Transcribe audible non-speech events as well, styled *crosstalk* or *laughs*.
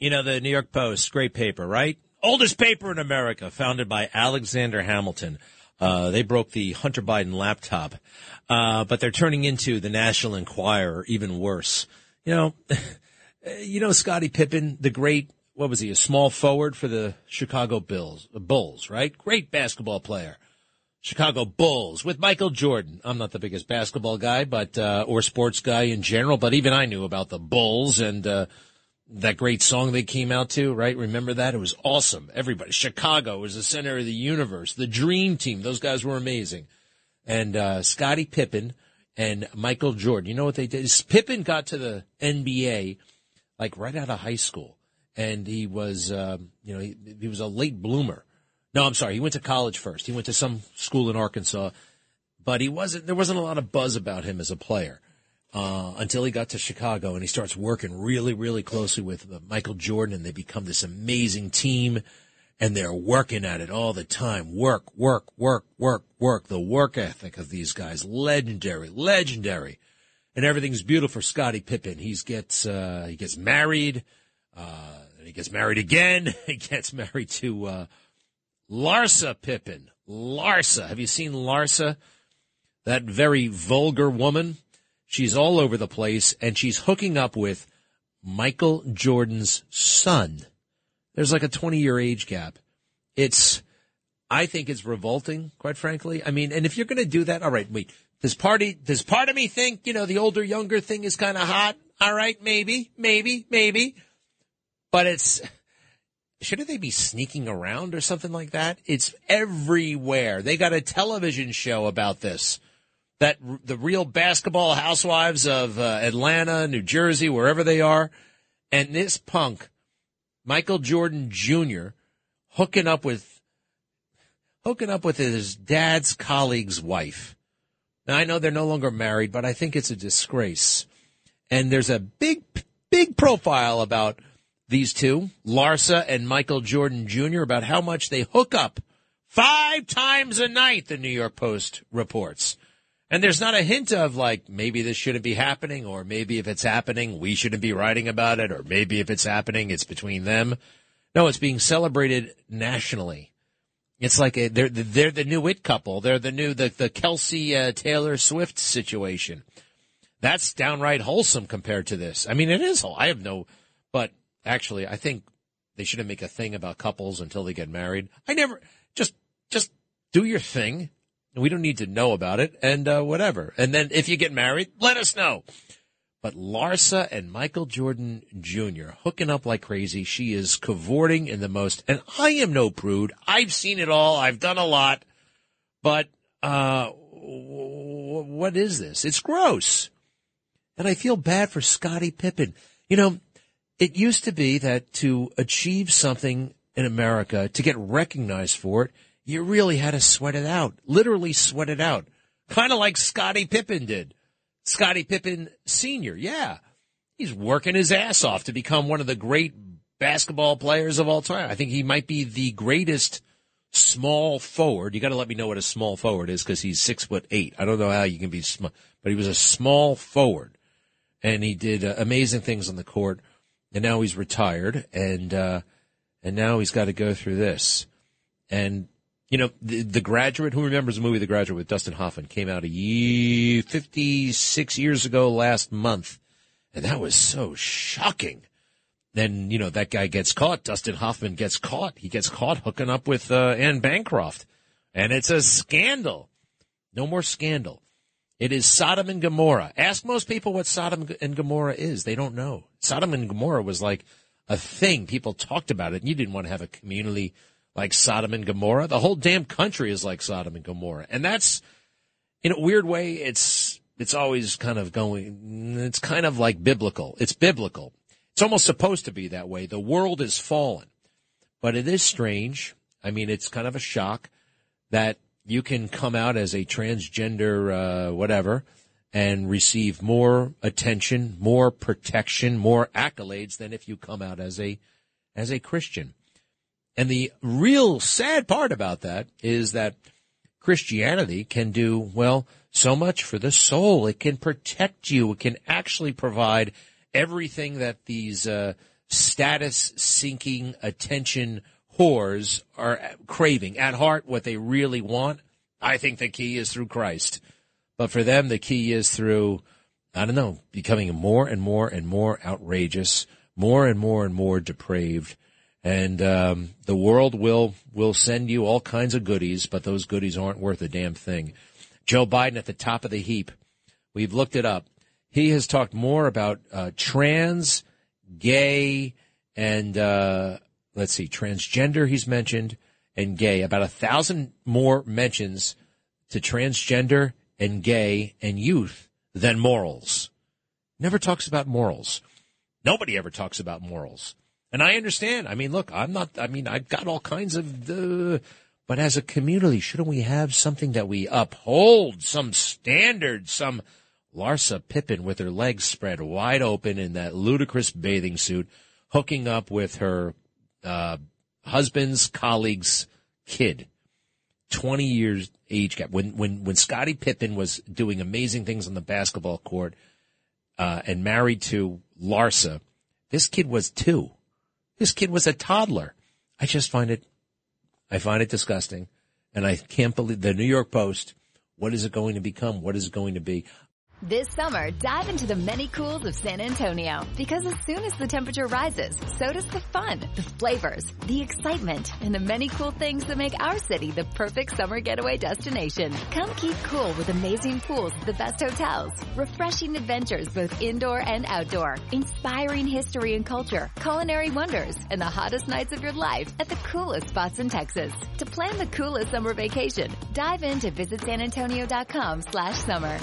You know, the New York Post, great paper, right? Oldest paper in America, founded by Alexander Hamilton. Uh, they broke the Hunter Biden laptop, uh, but they're turning into the National Enquirer, even worse. You know, *laughs* you know, Scottie Pippen, the great, what was he, a small forward for the Chicago Bills, Bulls, right? Great basketball player. Chicago Bulls with Michael Jordan. I'm not the biggest basketball guy, but, uh, or sports guy in general, but even I knew about the Bulls and, uh, that great song they came out to, right? Remember that? It was awesome. Everybody, Chicago was the center of the universe. The dream team. Those guys were amazing. And, uh, Scottie Pippen and Michael Jordan. You know what they did? Pippen got to the NBA like right out of high school. And he was, um, you know, he, he was a late bloomer. No, I'm sorry. He went to college first. He went to some school in Arkansas, but he wasn't, there wasn't a lot of buzz about him as a player uh, until he got to Chicago and he starts working really, really closely with uh, Michael Jordan and they become this amazing team and they're working at it all the time. Work, work, work, work, work. The work ethic of these guys, legendary, legendary. And everything's beautiful for Scottie Pippen. He gets, uh, he gets married, uh, he gets married again. *laughs* he gets married to, uh, Larsa Pippen. Larsa. Have you seen Larsa? That very vulgar woman? She's all over the place and she's hooking up with Michael Jordan's son. There's like a 20 year age gap. It's, I think it's revolting, quite frankly. I mean, and if you're going to do that, all right, wait, does party, does part of me think, you know, the older younger thing is kind of hot? All right, maybe, maybe, maybe. But it's, shouldn't they be sneaking around or something like that? It's everywhere. They got a television show about this that the real basketball housewives of uh, Atlanta, New Jersey, wherever they are, and this punk, Michael Jordan Jr., hooking up with hooking up with his dad's colleague's wife. Now I know they're no longer married, but I think it's a disgrace. And there's a big, big profile about these two, Larsa and Michael Jordan Jr., about how much they hook up five times a night, the New York Post reports. And there's not a hint of like, maybe this shouldn't be happening, or maybe if it's happening, we shouldn't be writing about it, or maybe if it's happening, it's between them. No, it's being celebrated nationally. It's like a, they're, they're the new it couple. They're the new, the, the Kelce uh, Taylor Swift situation. That's downright wholesome compared to this. I mean, it is. I have no, but actually, I think they shouldn't make a thing about couples until they get married. I never, just, just do your thing we don't need to know about it and uh, whatever. And then if you get married, let us know. But Larsa and Michael Jordan Jr. hooking up like crazy. She is cavorting in the most, and I am no prude. I've seen it all. I've done a lot. But, uh, what is this? It's gross. And I feel bad for Scottie Pippen. You know, it used to be that to achieve something in America, to get recognized for it, you really had to sweat it out, literally sweat it out. Kind of like Scottie Pippen did. Scottie Pippen Sr., yeah. He's working his ass off to become one of the great basketball players of all time. I think he might be the greatest small forward. You got to let me know what a small forward is because he's six foot eight. I don't know how you can be small, but he was a small forward, and he did uh, amazing things on the court. And now he's retired, and uh, and now he's got to go through this. And you know, the, the, Graduate. Who remembers the movie The Graduate with Dustin Hoffman? Came out a year, fifty-six years ago last month, and that was so shocking. Then you know that guy gets caught. Dustin Hoffman gets caught. He gets caught hooking up with uh, Anne Bancroft, and it's a scandal. No more scandal. It is Sodom and Gomorrah. Ask most people what Sodom and Gomorrah is. They don't know. Sodom and Gomorrah was like a thing. People talked about it, and you didn't want to have a community like Sodom and Gomorrah. The whole damn country is like Sodom and Gomorrah. And that's, in a weird way, it's, it's always kind of going, it's kind of like biblical. It's biblical. It's almost supposed to be that way. The world is fallen. But it is strange. I mean, it's kind of a shock that you can come out as a transgender, uh, whatever, and receive more attention, more protection, more accolades than if you come out as a, as a Christian. And the real sad part about that is that Christianity can do, well, so much for the soul. It can protect you. It can actually provide everything that these uh, status seeking attention whores are craving. At heart, what they really want, I think the key is through Christ. But for them, the key is through, I don't know, becoming more and more and more outrageous, more and more and more depraved. And um, the world will will send you all kinds of goodies, but those goodies aren't worth a damn thing. Joe Biden at the top of the heap. We've looked it up. He has talked more about uh, trans, gay, and uh, let's see, transgender. He's mentioned and gay. About a thousand more mentions to transgender and gay and youth than morals. Never talks about morals. Nobody ever talks about morals. And I understand. I mean, look, I'm not, I mean, I've got all kinds of, uh, but as a community, shouldn't we have something that we uphold, some standard, some Larsa Pippen with her legs spread wide open in that ludicrous bathing suit, hooking up with her uh, husband's colleague's kid. 20 years age gap. When, when, when Scottie Pippen was doing amazing things on the basketball court, uh, and married to Larsa, this kid was two. This kid was a toddler. I just find it, I find it disgusting. And I can't believe the New York Post. What is it going to become? What is it going to be? This summer, dive into the many cools of San Antonio because as soon as the temperature rises, so does the fun, the flavors, the excitement, and the many cool things that make our city the perfect summer getaway destination. Come keep cool with amazing pools at the best hotels, refreshing adventures both indoor and outdoor, inspiring history and culture, culinary wonders, and the hottest nights of your life at the coolest spots in Texas. To plan the coolest summer vacation, dive into visitsanantonio.com slash summer.